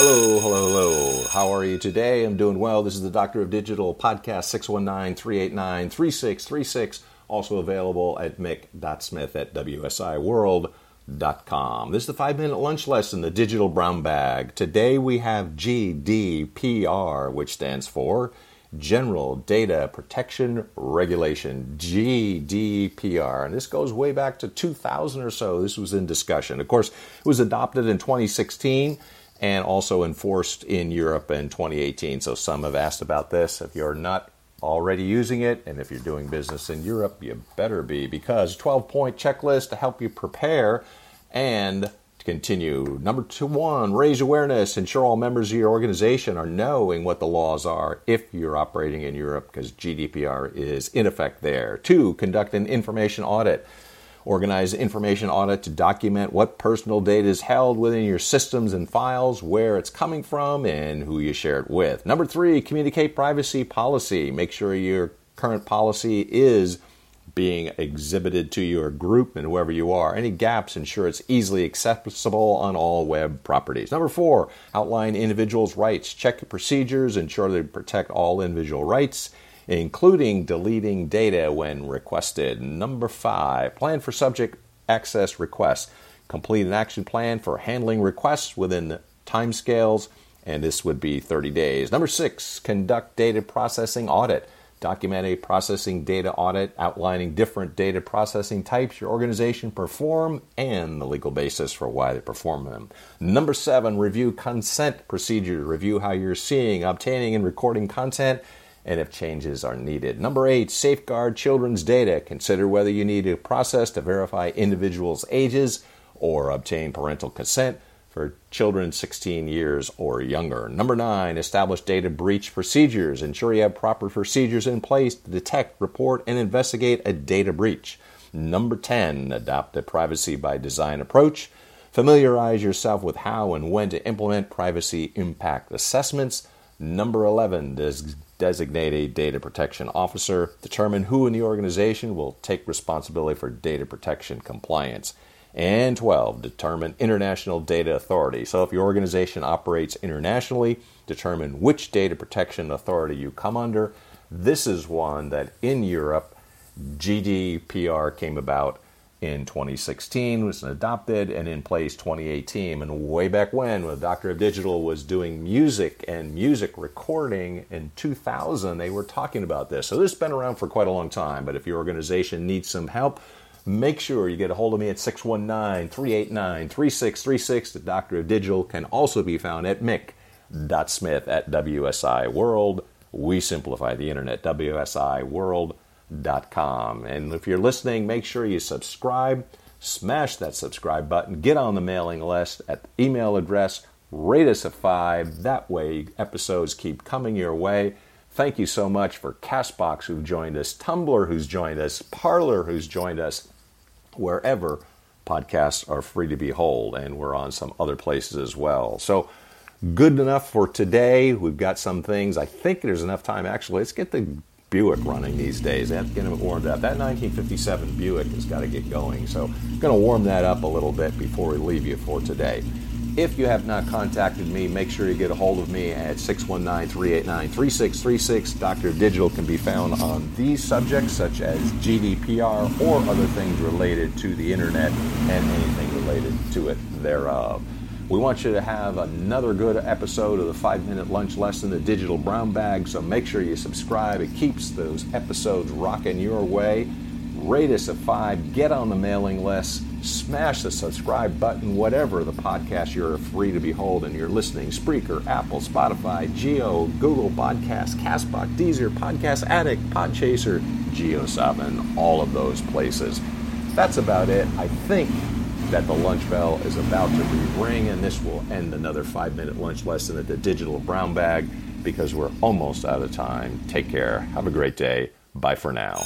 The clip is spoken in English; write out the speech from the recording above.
Hello, hello, hello. How are you today? I'm doing well. This is the Doctor of Digital podcast 619 389 3636. Also available at mick.smith at wsiworld.com. This is the five minute lunch lesson, the digital brown bag. Today we have GDPR, which stands for General Data Protection Regulation, GDPR. And this goes way back to 2000 or so. This was in discussion. Of course, it was adopted in 2016 and also enforced in Europe in 2018. So some have asked about this. If you're not already using it, and if you're doing business in Europe, you better be because 12 point checklist to help you prepare and to continue. Number two, one, raise awareness. Ensure all members of your organization are knowing what the laws are if you're operating in Europe because GDPR is in effect there. Two, conduct an information audit. Organize information audit to document what personal data is held within your systems and files, where it's coming from, and who you share it with. Number three, communicate privacy policy. Make sure your current policy is being exhibited to your group and whoever you are. Any gaps, ensure it's easily accessible on all web properties. Number four, outline individuals' rights. Check procedures, ensure they protect all individual rights, including deleting data when requested. Number five, plan for subject access requests. Complete an action plan for handling requests within timescales, and this would be 30 days. Number six, conduct data processing audit document a processing data audit outlining different data processing types your organization perform and the legal basis for why they perform them. Number seven, review consent procedures. Review how you're seeing, obtaining, and recording content and if changes are needed. Number eight, safeguard children's data. Consider whether you need a process to verify individuals' ages or obtain parental consent for children 16 years or younger. Number nine, establish data breach procedures. Ensure you have proper procedures in place to detect, report, and investigate a data breach. Number 10, adopt a privacy by design approach. Familiarize yourself with how and when to implement privacy impact assessments. Number 11, des- designate a data protection officer. Determine who in the organization will take responsibility for data protection compliance. And 12, determine international data authority. So if your organization operates internationally, determine which data protection authority you come under. This is one that in Europe, GDPR came about in 2016, was adopted and in place 2018. And way back when, when Doctor of Digital was doing music and music recording in 2000, they were talking about this. So this has been around for quite a long time. But if your organization needs some help, make sure you get a hold of me at 619 389 3636. The Doctor of Digital can also be found at mick.smith at WSI World. We simplify the internet, WSIWorld.com. And if you're listening, make sure you subscribe, smash that subscribe button, get on the mailing list at email address, rate us a five. That way, episodes keep coming your way. Thank you so much for Castbox, who've joined us, Tumblr, who's joined us, Parler, who's joined us, wherever podcasts are free to behold, and we're on some other places as well. So, good enough for today. We've got some things. I think there's enough time. Actually, let's get the Buick running these days. They have to get it warmed up. That 1957 Buick has got to get going. So, I'm going to warm that up a little bit before we leave you for today. If you have not contacted me, make sure you get a hold of me at 619 389 3636. Dr. Digital can be found on these subjects, such as GDPR or other things related to the internet and anything related to it thereof. We want you to have another good episode of the five minute lunch lesson, the digital brown bag. So make sure you subscribe. It keeps those episodes rocking your way. Rate us a five, get on the mailing list smash the subscribe button, whatever the podcast you're free to behold and you're listening Spreaker, Apple, Spotify, Geo, Google Podcasts, Castbox, Deezer, Podcast Addict, Podchaser, GeoSovereign, all of those places. That's about it. I think that the lunch bell is about to ring, and this will end another five minute lunch lesson at the digital brown bag because we're almost out of time. Take care. Have a great day. Bye for now.